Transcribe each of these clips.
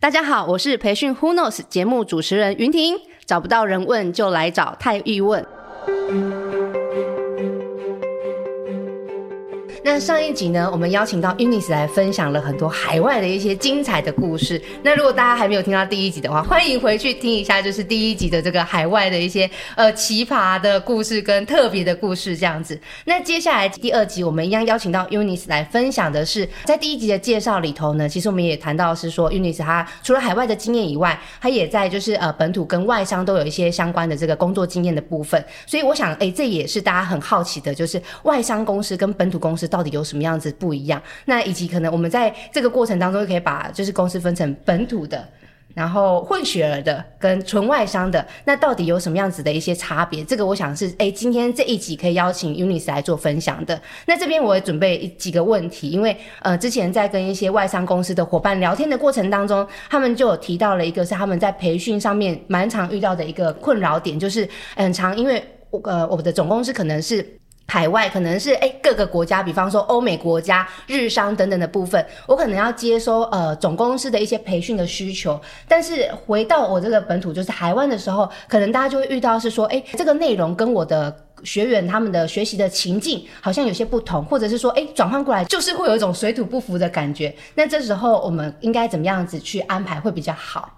大家好，我是培训 Who Knows 节目主持人云婷，找不到人问就来找泰玉问。上一集呢，我们邀请到 Unis 来分享了很多海外的一些精彩的故事。那如果大家还没有听到第一集的话，欢迎回去听一下，就是第一集的这个海外的一些呃奇葩的故事跟特别的故事这样子。那接下来第二集，我们一样邀请到 Unis 来分享的是，在第一集的介绍里头呢，其实我们也谈到是说 Eunice 她除了海外的经验以外，她也在就是呃本土跟外商都有一些相关的这个工作经验的部分。所以我想，哎、这也是大家很好奇的，就是外商公司跟本土公司。到底有什么样子不一样？那以及可能我们在这个过程当中就，可以把就是公司分成本土的，然后混血儿的跟纯外商的，那到底有什么样子的一些差别？这个我想是哎、今天这一集可以邀请 UNIS 来做分享的。那这边我也准备几个问题，因为呃之前在跟一些外商公司的伙伴聊天的过程当中，他们就有提到了一个是他们在培训上面蛮常遇到的一个困扰点，就是很常因为我呃我们的总公司可能是。海外可能是诶、欸、各个国家，比方说欧美国家、日商等等的部分，我可能要接收呃总公司的一些培训的需求，但是回到我这个本土就是台湾的时候，可能大家就会遇到是说，诶、欸、这个内容跟我的学员他们的学习的情境好像有些不同，或者是说，诶转换过来就是会有一种水土不服的感觉。那这时候我们应该怎么样子去安排会比较好？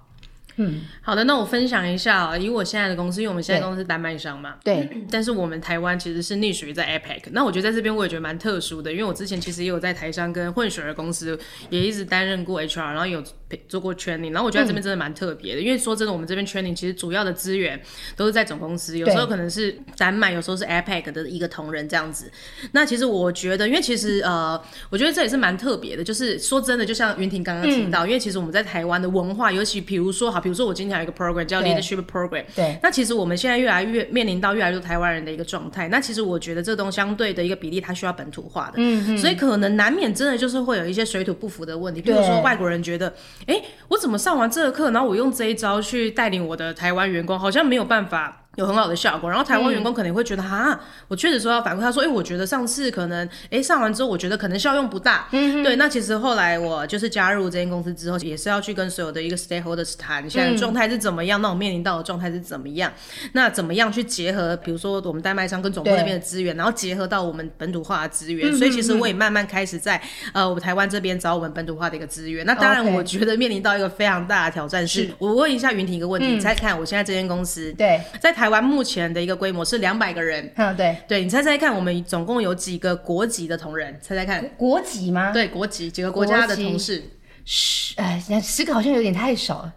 嗯，好的，那我分享一下啊，以我现在的公司，因为我们现在公司是丹麦商嘛，对，但是我们台湾其实是隶属于在 APEC 那我觉得在这边我也觉得蛮特殊的，因为我之前其实也有在台商跟混血儿公司也一直担任过 HR，然后有做过 training，然后我觉得这边真的蛮特别的，嗯，因为说真的，我们这边 training 其实主要的资源都是在总公司，有时候可能是丹麦，有时候是 APAC 的一个同仁这样子。那其实我觉得，因为其实呃，我觉得这也是蛮特别的，就是说真的，就像云婷刚刚提到，嗯，因为其实我们在台湾的文化，尤其比如说好，比如说我今天有一个 program 叫 leadership program，对，那其实我们现在越来越面临到越来越多台湾人的一个状态。那其实我觉得这东西相对的一个比例，它需要本土化的，嗯嗯，所以可能难免真的就是会有一些水土不服的问题。比如说外国人觉得，哎、我怎么上完这个课，然后我用这一招去带领我的台湾员工，好像没有办法。有很好的效果，然后台湾员工可能会觉得哈、嗯，我确实说要反馈，他说，哎、欸，我觉得上次可能，哎、欸，上完之后，我觉得可能效用不大。嗯，对。那其实后来我就是加入这间公司之后，也是要去跟所有的一个 stakeholders 谈，现在状态是怎么样，那我面临到的状态是怎么样，那怎么样去结合，比如说我们代卖商跟总部那边的资源，然后结合到我们本土化的资源、嗯。所以其实我也慢慢开始在呃我们台湾这边找我们本土化的一个资源。那当然，我觉得面临到一个非常大的挑战是，是。我问一下云婷一个问题，你、嗯、猜看，我现在这间公司对。在台湾目前的。一个规模是两百个人，嗯，对，对你猜猜看，我们总共有几个国籍的同仁？猜猜看，国籍吗？对，国籍几个国家的同事？十，哎，十个好像有点太少了，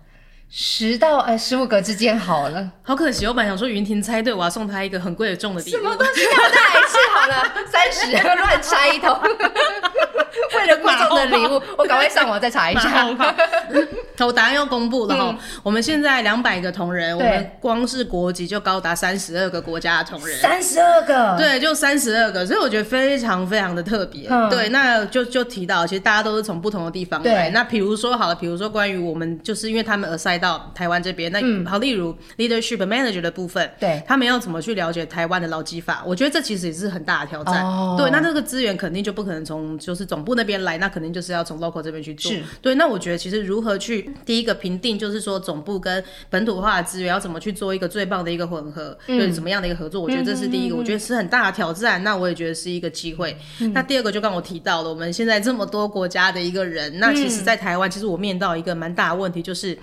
十到呃十五个之间好了。好可惜，我本来想说云婷猜对，我要送她一个很贵的重的礼物。什么东西？我再来一次好了，三十乱猜一通。为了贵重的礼物，我赶快上网再查一下。我答案要公布了哈、嗯，我们现在两百个同仁，我们光是国籍就高达三十二个国家的同仁，三十二个，对，就三十二个，所以我觉得非常非常的特别、嗯。对，那就就提到，其实大家都是从不同的地方来。那比如说好了，比如说关于我们，就是因为他们而塞到台湾这边，那、嗯、好，例如 leadership manager 的部分，对，他们要怎么去了解台湾的劳基法？我觉得这其实也是很大的挑战。哦、对，那这个资源肯定就不可能从就是总部那边来，那肯定就是要从 local 这边去做。对，那我觉得其实如何去第一个评定，就是说总部跟本土化的资源要怎么去做一个最棒的一个混合，嗯、对，怎么样的一个合作？我觉得这是第一个，嗯、我觉得是很大的挑战。那我也觉得是一个机会、嗯。那第二个就刚我提到了，我们现在这么多国家的一个人，那其实在台湾，其实我面到一个蛮大的问题就是。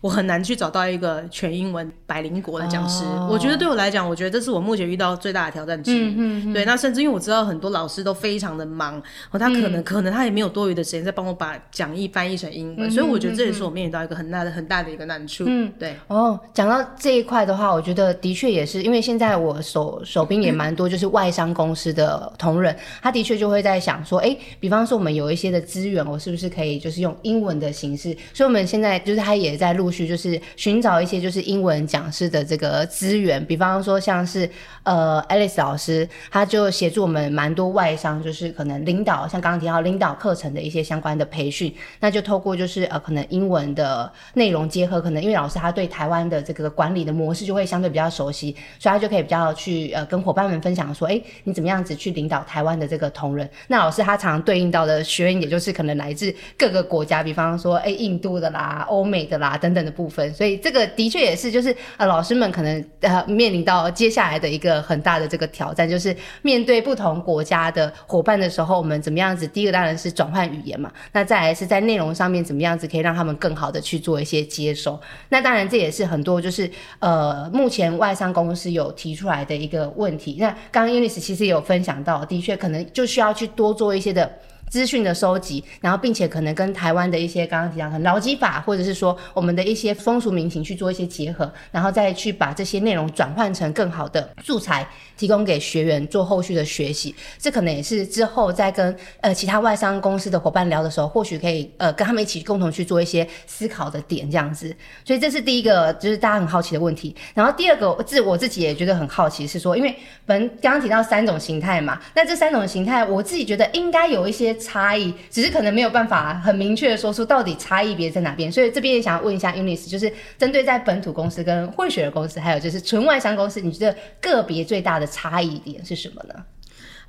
我很难去找到一个全英文百灵国的讲师，oh. 我觉得对我来讲，我觉得这是我目前遇到最大的挑战之一。嗯嗯。对，那甚至因为我知道很多老师都非常的忙，他可能、嗯、可能他也没有多余的时间在帮我把讲义翻译成英文、嗯，所以我觉得这也是我面临到一个很大的很大的一个难处。嗯，对。哦，讲到这一块的话，我觉得的确也是，因为现在我手手边也蛮多就是外商公司的同仁，他的确就会在想说，哎、欸，比方说我们有一些的资源，我是不是可以就是用英文的形式？所以我们现在就是他也在陆续就是寻找一些就是英文讲师的这个资源，比方说像是呃 Alice 老师，他就协助我们蛮多外商，就是可能领导像刚刚提到领导课程的一些相关的培训，那就透过就是呃可能英文的内容结合，可能因为老师他对台湾的这个管理的模式就会相对比较熟悉，所以他就可以比较去呃跟伙伴们分享说，哎，你怎么样子去领导台湾的这个同仁？那老师他常对应到的学员，也就是可能来自各个国家，比方说，哎，印度的啦、欧美的啦等等的部分。所以这个的确也是，就是呃，老师们可能呃面临到接下来的一个很大的这个挑战，就是面对不同国家的伙伴的时候，我们怎么样子？第一个当然是转换语言嘛，那再来是在内容上面怎么样子可以让他们更好的去做一些接收。那当然这也是很多就是呃目前外商公司有提出来的一个问题。那刚刚 Eunice 其实也有分享到，的确可能就需要去多做一些的。资讯的收集，然后并且可能跟台湾的一些刚刚提到的劳基法，或者是说我们的一些风俗民情去做一些结合，然后再去把这些内容转换成更好的素材，提供给学员做后续的学习。这可能也是之后在跟呃其他外商公司的伙伴聊的时候，或许可以呃跟他们一起共同去做一些思考的点这样子。所以这是第一个，就是大家很好奇的问题。然后第二个，自我自己也觉得很好奇是说，因为本刚刚提到三种形态嘛，那这三种形态，我自己觉得应该有一些。差异只是可能没有办法很明确的说出到底差异别在哪边，所以这边也想要问一下 Unis，就是针对在本土公司跟混血的公司，还有就是纯外商公司，你觉得个别最大的差异点是什么呢？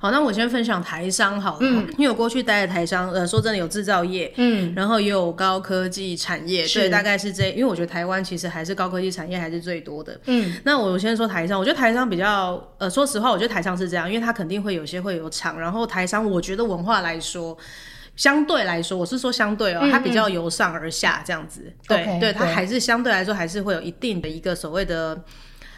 好，那我先分享台商好了，嗯，因为我过去待的台商，呃，说真的有制造业，嗯，然后也有高科技产业，是。对，大概是这，因为我觉得台湾其实还是高科技产业还是最多的，嗯，那我先说台商，我觉得台商比较，呃，说实话，我觉得台商是这样，因为它肯定会有些会有厂，然后台商，我觉得文化来说，相对来说，我是说相对哦，它比较由上而下这样子，对对，它还是相对来说还是会有一定的一个所谓的。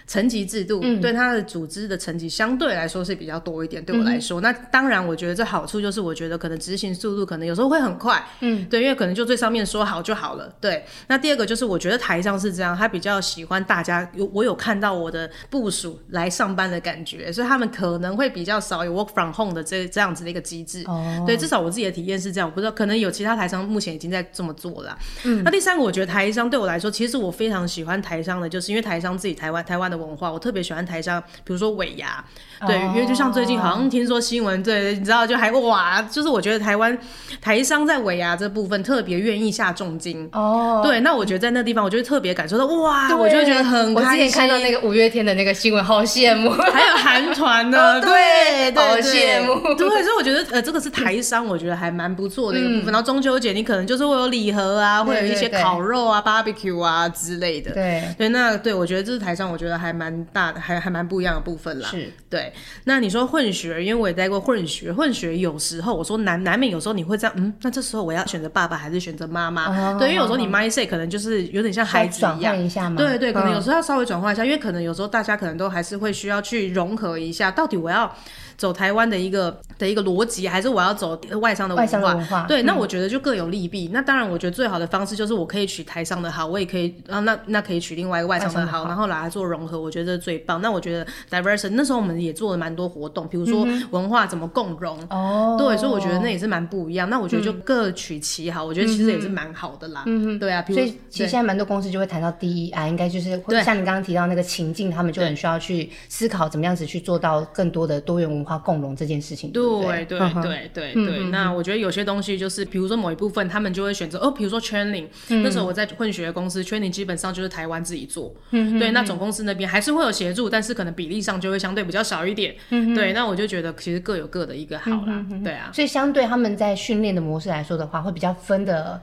层级制度、嗯、对它的组织的层级相对来说是比较多一点，对我来说，嗯、那当然我觉得这好处就是我觉得可能执行速度可能有时候会很快，嗯，对，因为可能就最上面说好就好了，对。那第二个就是我觉得台上是这样，他比较喜欢大家有我有看到我的部署来上班的感觉，所以他们可能会比较少有 work from home 的这这样子的一个机制，哦，对，至少我自己的体验是这样，我不知道可能有其他台商目前已经在这么做了。嗯，那第三个我觉得台商对我来说，其实我非常喜欢台商的，就是因为台商自己台湾台湾的文化，我特别喜欢台商，比如说尾牙，对，因为就像最近好像听说新闻，对，你知道就还哇，就是我觉得台湾台商在尾牙这部分特别愿意下重金哦，对，那我觉得在那地方，我就会特别感受到哇，我就会觉得很开心。我之前看到那个五月天的那个新闻，好羡慕，还有韩团呢，对，好羡慕，对，所以我觉得呃，这个是台商，我觉得还蛮不错的一个部分。然后中秋节你可能就是会有礼盒啊，会有一些烤肉啊、barbecue 啊之类的，对。对，那对我觉得这是台商，我觉得还蛮大的。还还蛮不一样的部分啦，是对。那你说混血，因为我也待过混血，混血有时候我说难难免有时候你会这样，嗯，那这时候我要选择爸爸还是选择妈妈？哦、对，因为有时候你 mindset 可能就是有点像孩子一样，转换一下嘛。对对，可能有时候要稍微转换一下，嗯、因为可能有时候大家可能都还是会需要去融合一下，到底我要。走台湾的一个的一个逻辑，还是我要走外商的文化？文化对，嗯、那我觉得就各有利弊。那当然，我觉得最好的方式就是我可以取台商的好，我也可以啊，那那可以取另外一个外商的好，的好然后来做融合，我觉得这最棒。那我觉得 diversion 那时候我们也做了蛮多活动，比如说文化怎么共融哦，嗯、对，所以我觉得那也是蛮不一样。那我觉得就各取其好，我觉得其实也是蛮好的啦。嗯哼，对啊，比如所以其实现在蛮多公司就会谈到 DEI，应该就是会像你刚刚提到那个情境，他们就很需要去思考怎么样子去做到更多的多元文化共融这件事。情对对对？对对对，那我觉得有些东西就是，比如说某一部分，他们就会选择哦，比如说 training，那时候我在混血的公司，training 基本上就是台湾自己做，对，那总公司那边还是会有协助，但是可能比例上就会相对比较少一点，对，那我就觉得其实各有各的一个好啦，对啊，所以相对他们在训练的模式来说的话，会比较分的。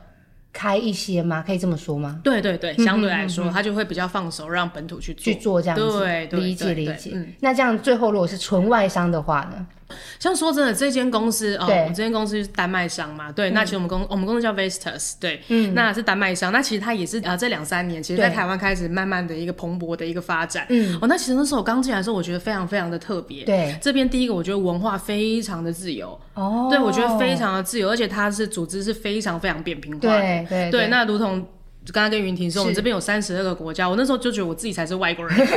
开一些吗？可以这么说吗？对对对，相对来说，他就会比较放手，让本土去做去做这样子。对，理解理解。那这样最后如果是纯外商的话呢？像说真的，这间公司哦，我们这间公司是丹麦商嘛，对。那其实我们公我们公司叫 Vestas，对，嗯，那是丹麦商。那其实它也是啊，这两三年，其实在台湾开始慢慢的一个蓬勃的一个发展。嗯，哦，那其实那时候我刚进来的时候，我觉得非常非常的特别。对，这边第一个我觉得文化非常的自由。哦，对，我觉得非常的自由，而且它是组织是非常非常扁平化的。对对，那如同刚刚跟云婷说，我们这边有三十二个国家，我那时候就觉得我自己才是外国人。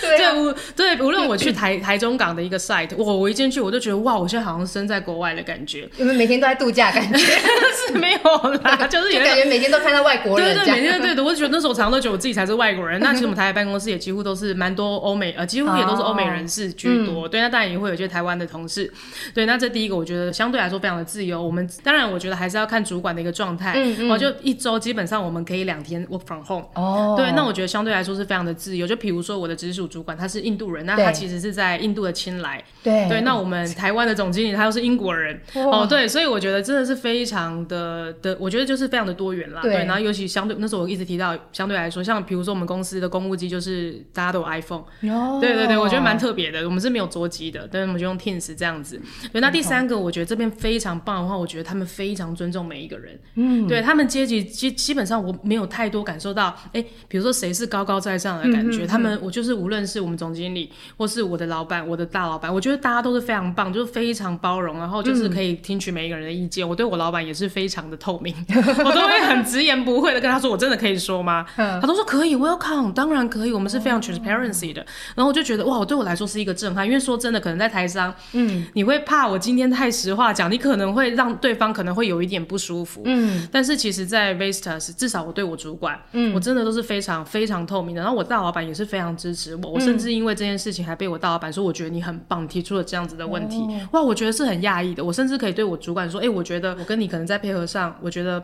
对、啊、对，对，无论我去 台台中港的一个 site，我我一进去我就觉得哇，我现在好像身在国外的感觉，因为每天都在度假感觉，是没有啦，就是有感觉每天都看到外国人，对对，每天对的，我就觉得那时候我常常都觉得我自己才是外国人。那 其实我们台北办公室也几乎都是蛮多欧美，呃，几乎也都是欧美人士居多。哦、对，那当然也会有一些台湾的同事。对，那这第一个我觉得相对来说非常的自由。我们当然我觉得还是要看主管的一个状态。嗯嗯。我就一周基本上我们可以两天 work from home。哦。对，那我觉得相对来说是非常的自由。就比如说我的直属主管他是印度人，那他其实是在印度的青莱。对。对，那我们台湾的总经理他又是英国人。哦，对，所以我觉得真的是非常的的，我觉得就是非常的多元啦。对。然后尤其相对那时候我一直提到，相对来说，像比如说我们公司的公务机就是大家都有 iPhone。哦。对对对，我觉得蛮特别的。我们是没有桌机的，但是我们就用 Teams 这样子。对，那第三个我觉得这边非常棒的话，我觉得他们非常尊重每一个人。嗯。对他们阶级基基本上我没有太多感受到，哎，比如说谁是高高在上的感觉。他们我就是无论是我们总经理，或是我的老板，我的大老板，我觉得大家都是非常棒，就是非常包容，然后就是可以听取每一个人的意见。我对我老板也是非常的透明，我都会很直言不讳的跟他说，我真的可以说吗？他都说可以，Welcome，当然可以，我们是非常 transparency 的。然后我就觉得哇，对我来说是一个震撼，因为说真的，可能在台上，嗯，你会怕我今天太实话讲，你可能会让对方可能会有一点不舒服，嗯。但是其实，在 Vestas 至少我对我主管，嗯，我真的都是非常非常透明的。然后我大老板也是非常支持我，我甚至因为这件事情还被我大老板说，我觉得你很棒，提出了这样子的问题，哇，我觉得是很讶异的。我甚至可以对我主管说，哎，我觉得我跟你可能在配合上，我觉得。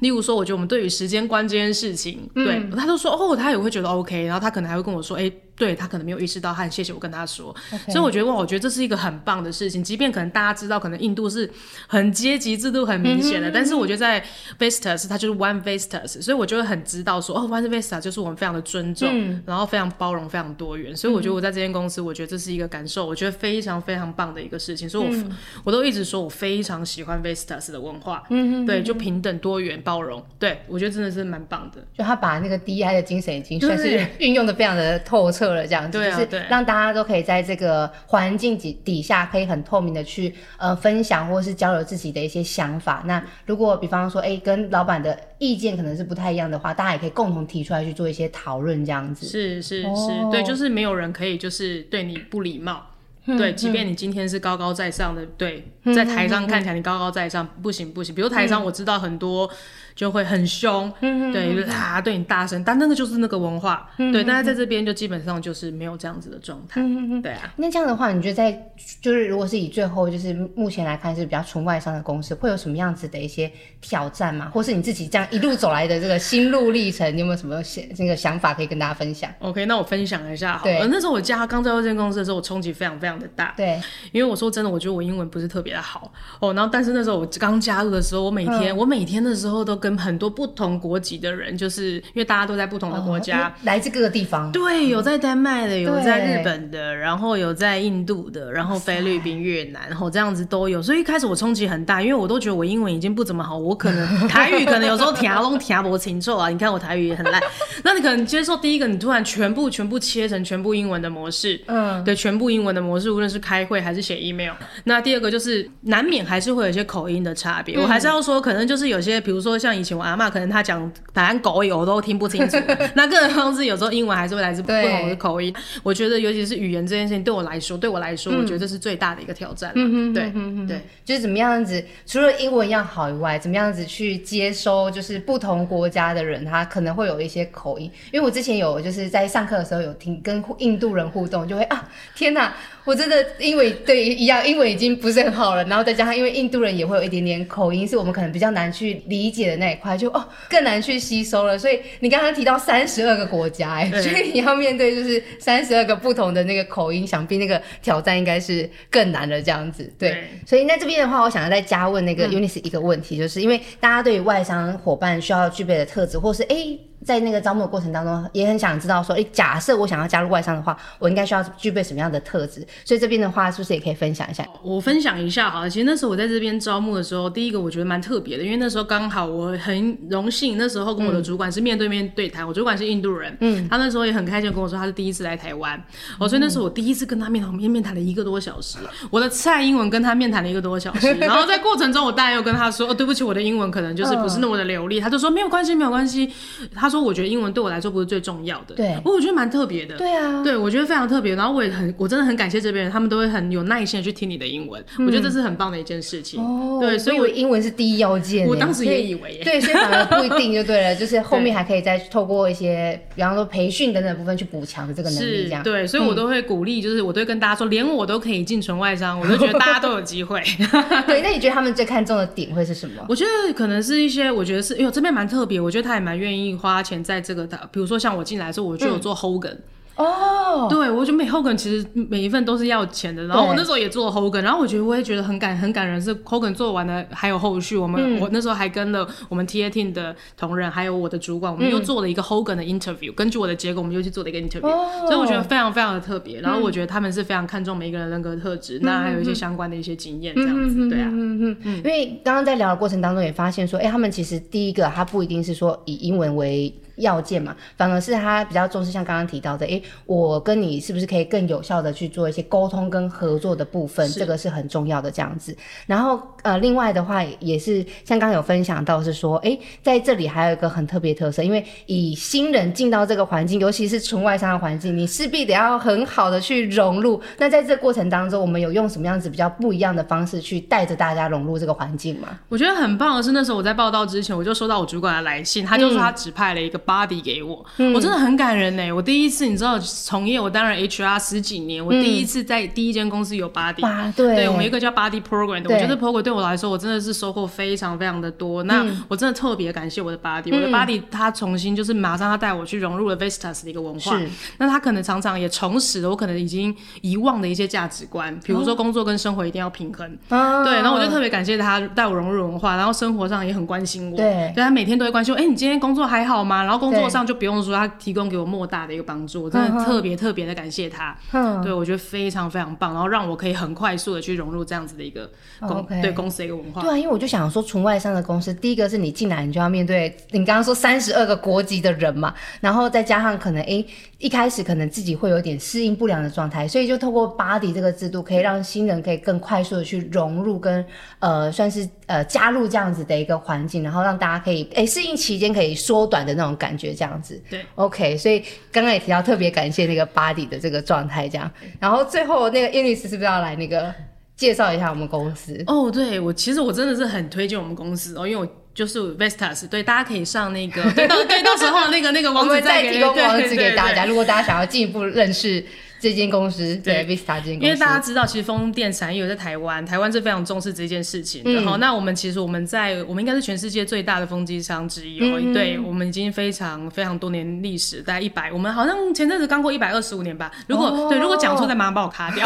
例如说，我觉得我们对于时间观这件事情，嗯、对，他都说哦，他也会觉得 OK，然后他可能还会跟我说，哎、欸。对，他可能没有意识到，他很谢谢我跟他说.所以我觉得哇，我觉得这是一个很棒的事情。即便可能大家知道，可能印度是很阶级制度很明显的，嗯、但是我觉得在 Vestas 它就是 One Vestas，所以我就会很知道说哦，One Vestas 就是我们非常的尊重，嗯、然后非常包容，非常多元。所以我觉得我在这间公司，我觉得这是一个感受，我觉得非常非常棒的一个事情。所以我，我、嗯、我都一直说我非常喜欢 Vestas 的文化，嗯对，就平等、多元、包容，对我觉得真的是蛮棒的。就他把那个 DEI 的精神已经算是运用的非常的透彻了，这样子。对啊。对，让大家都可以在这个环境底底下，可以很透明的去呃分享或是交流自己的一些想法。那如果比方说，哎，跟老板的意见可能是不太一样的话，大家也可以共同提出来去做一些讨论，这样子。是是是，哦、对，就是没有人可以就是对你不礼貌。嗯、对，即便你今天是高高在上的，对，在台上看起来你高高在上，嗯、不行不行。比如台上我知道很多。就会很凶，嗯、对，就是啊，对你大声，但那个就是那个文化，嗯、对，但是在这边就基本上就是没有这样子的状态，嗯、对啊。那这样的话，你觉得在就是如果是以最后就是目前来看是比较纯外商的公司，会有什么样子的一些挑战吗？或是你自己这样一路走来的这个心路历程，你有没有什么想这个想法可以跟大家分享？OK，那我分享一下好了。那时候我加刚在这间公司的时候，我冲击非常非常的大，对，因为我说真的，我觉得我英文不是特别的好哦。然后但是那时候我刚加入的时候，我每天、嗯、我每天的时候都跟很多不同。国籍的人，就是因为大家都在不同的国家，哦、来自各个地方。对，有在丹麦的，有在日本的，然后有在印度的，然后菲律宾、越南，然后这样子都有。所以一开始我冲击很大，因为我都觉得我英文已经不怎么好，我可能 台语可能有时候听拢听不清楚啊。你看我台语也很烂，那你可能接受第一个，你突然全部全部切成全部英文的模式，嗯，对，全部英文的模式，无论是开会还是写 email。那第二个就是难免还是会有一些口音的差别，嗯、我还是要说，可能就是有些，比如说像以前我阿妈可能。他讲台湾狗语我都听不清楚，那更何况是有时候英文还是会来自不同的口音。我觉得尤其是语言这件事情对我来说，对我来说，嗯、我觉得这是最大的一个挑战。嗯对对，就是怎么样子，除了英文要好以外，怎么样子去接收，就是不同国家的人，他可能会有一些口音。因为我之前有就是在上课的时候有听跟印度人互动，就会啊，天哪！我真的英文对一样，英文已经不是很好了，然后再加上因为印度人也会有一点点口音，是我们可能比较难去理解的那一块，就哦更难去吸收了。所以你刚刚提到三十二个国家，哎，所以你要面对就是三十二个不同的那个口音，想必那个挑战应该是更难的这样子。对，对所以那这边的话，我想要再加问那个 Eunice 一个问题，嗯、就是因为大家对于外商伙伴需要具备的特质，或是哎。诶在那个招募的过程当中，也很想知道说，诶，假设我想要加入外商的话，我应该需要具备什么样的特质？所以这边的话，是不是也可以分享一下？我分享一下哈，其实那时候我在这边招募的时候，第一个我觉得蛮特别的，因为那时候刚好我很荣幸，那时候跟我的主管是面对面对谈，嗯、我主管是印度人，嗯，他那时候也很开心跟我说他是第一次来台湾，哦、嗯，所以那时候我第一次跟他面谈，面面谈了一个多小时，我的菜英文跟他面谈了一个多小时，然后在过程中我当然又跟他说，哦，对不起，我的英文可能就是不是那么的流利，嗯、他就说没有关系，没有关系，他说我觉得英文对我来说不是最重要的，对，不过我觉得蛮特别的，对啊，对我觉得非常特别。然后我也很，我真的很感谢这边人，他们都会很有耐心的去听你的英文，我觉得这是很棒的一件事情。哦，对，所以我英文是第一要件，我当时也以为，对，所以反而不一定就对了，就是后面还可以再透过一些，比方说培训等等部分去补强的这个能力，这样。对，所以我都会鼓励，就是我都会跟大家说，连我都可以进纯外商，我都觉得大家都有机会。对，那你觉得他们最看重的点会是什么？我觉得可能是一些，我觉得是，哎呦，这边蛮特别，我觉得他也蛮愿意花钱在这个的，比如说像我进来的时候，我就有做 Hogan。哦，对，我觉得每 Hogan 其实每一份都是要钱的，然后我那时候也做了 Hogan，然后我觉得我也觉得很感很感人，是 Hogan 做完了还有后续，我们、嗯、我那时候还跟了我们 TA team 的同仁，还有我的主管，我们又做了一个 Hogan 的 interview，、嗯、根据我的结果，我们又去做了一个 interview，、哦、所以我觉得非常非常的特别，然后我觉得他们是非常看重每一个人人格特质，那、嗯、还有一些相关的一些经验这样子，对啊，嗯嗯嗯，因为刚刚在聊的过程当中也发现说，哎，他们其实第一个他不一定是说以英文为要件嘛，反而是他比较重视，像刚刚提到的，哎，我跟你是不是可以更有效的去做一些沟通跟合作的部分，这个是很重要的这样子。然后呃，另外的话也是像刚刚有分享到是说，哎，在这里还有一个很特别特色，因为以新人进到这个环境，尤其是纯外商的环境，你势必得要很好的去融入。那在这个过程当中，我们有用什么样子比较不一样的方式去带着大家融入这个环境吗？我觉得很棒的是，那时候我在报道之前，我就收到我主管的来信，他就说他指派了一个。Body 给我，嗯、我真的很感人呢。我第一次，你知道，从业我当然 HR 十几年，我第一次在第一间公司有 body，、嗯、对，对，我们一个叫 body program 的，我觉得 program 对我来说，我真的是收获非常非常的多。那我真的特别感谢我的 body，、嗯、我的 body 他重新就是马上他带我去融入了 Vistas 的一个文化，是。那他可能常常也重拾了我可能已经遗忘的一些价值观，比如说工作跟生活一定要平衡，哦、对，然后我就特别感谢他带我融入文化，然后生活上也很关心我，对，对他每天都会关心我，哎、欸，你今天工作还好吗？然后工作上就不用。说他提供给我莫大的一个帮助，我真的特别特别的感谢他。嗯，对我觉得非常非常棒，然后让我可以很快速的去融入这样子的一个公对公司的一个文化。对啊，因为我就想说，纯外商的公司，第一个是你进来，你就要面对你刚刚说三十二个国籍的人嘛，然后再加上可能哎、欸、一开始可能自己会有点适应不良的状态，所以就透过 Buddy 这个制度，可以让新人可以更快速的去融入跟呃算是呃加入这样子的一个环境，然后让大家可以哎适、欸、应期间可以缩短的那种感觉，这样子。对，OK，所以刚刚也提到特别感谢那个 Buddy 的这个状态，这样。然后最后那个 Eunice 是不是要来那个介绍一下我们公司？哦，对，我其实我真的是很推荐我们公司哦，因为我就是 Vestas，对，大家可以上那个，对，到对，到时候那个那个 网址再提供网址给大家，如果大家想要进一步认识。这间公司对 Vista 这间公司，因为大家知道，其实风电产业有在台湾，台湾是非常重视这件事情的。好、嗯，那我们其实我们在我们应该是全世界最大的风机商之一哦。嗯、对，我们已经非常非常多年历史，大概一百，我们好像前阵子刚过一百二十五年吧。如果、哦、对，如果讲错，再马上把我卡掉。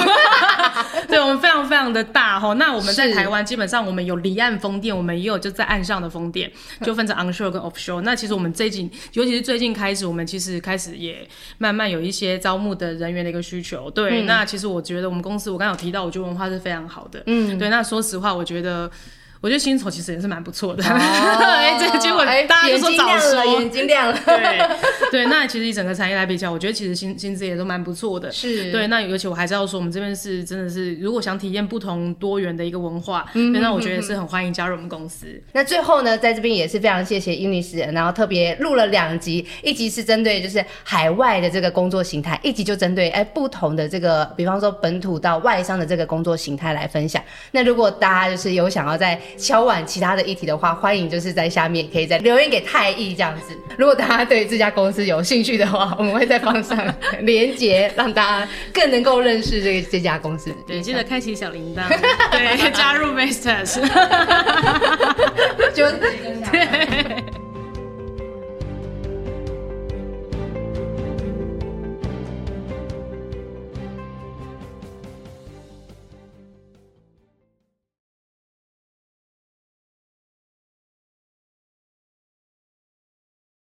对，我们非常非常的大哈。那我们在台湾基本上我们有离岸风电，我们也有就在岸上的风电，就分成 onshore 跟 offshore。那其实我们最近，尤其是最近开始，我们其实开始也慢慢有一些招募的人员的一个需求。对。嗯、那其实我觉得我们公司，我刚刚有提到，我觉得文化是非常好的。嗯，对。那说实话，我觉得。我觉得薪酬其实也是蛮不错的，哎，这结果大家就说早说，眼睛亮了，对对。那其实一整个产业来比较，我觉得其实薪薪资也都蛮不错的，是对。那尤其我还是要说，我们这边是真的是，如果想体验不同多元的一个文化，那我觉得也是很欢迎加入我们公司。那最后呢，在这边也是非常谢谢 Eunice，然后特别录了两集，一集是针对就是海外的这个工作形态，一集就针对哎不同的这个，比方说本土到外商的这个工作形态来分享。那如果大家就是有想要在敲完其他的议题的话，欢迎就是在下面可以再留言给太毅这样子。如果大家对这家公司有兴趣的话，我们会再放上连结，让大家更能够认识这个这家公司。对，记得开启小铃铛，对，加入 Masters，就对。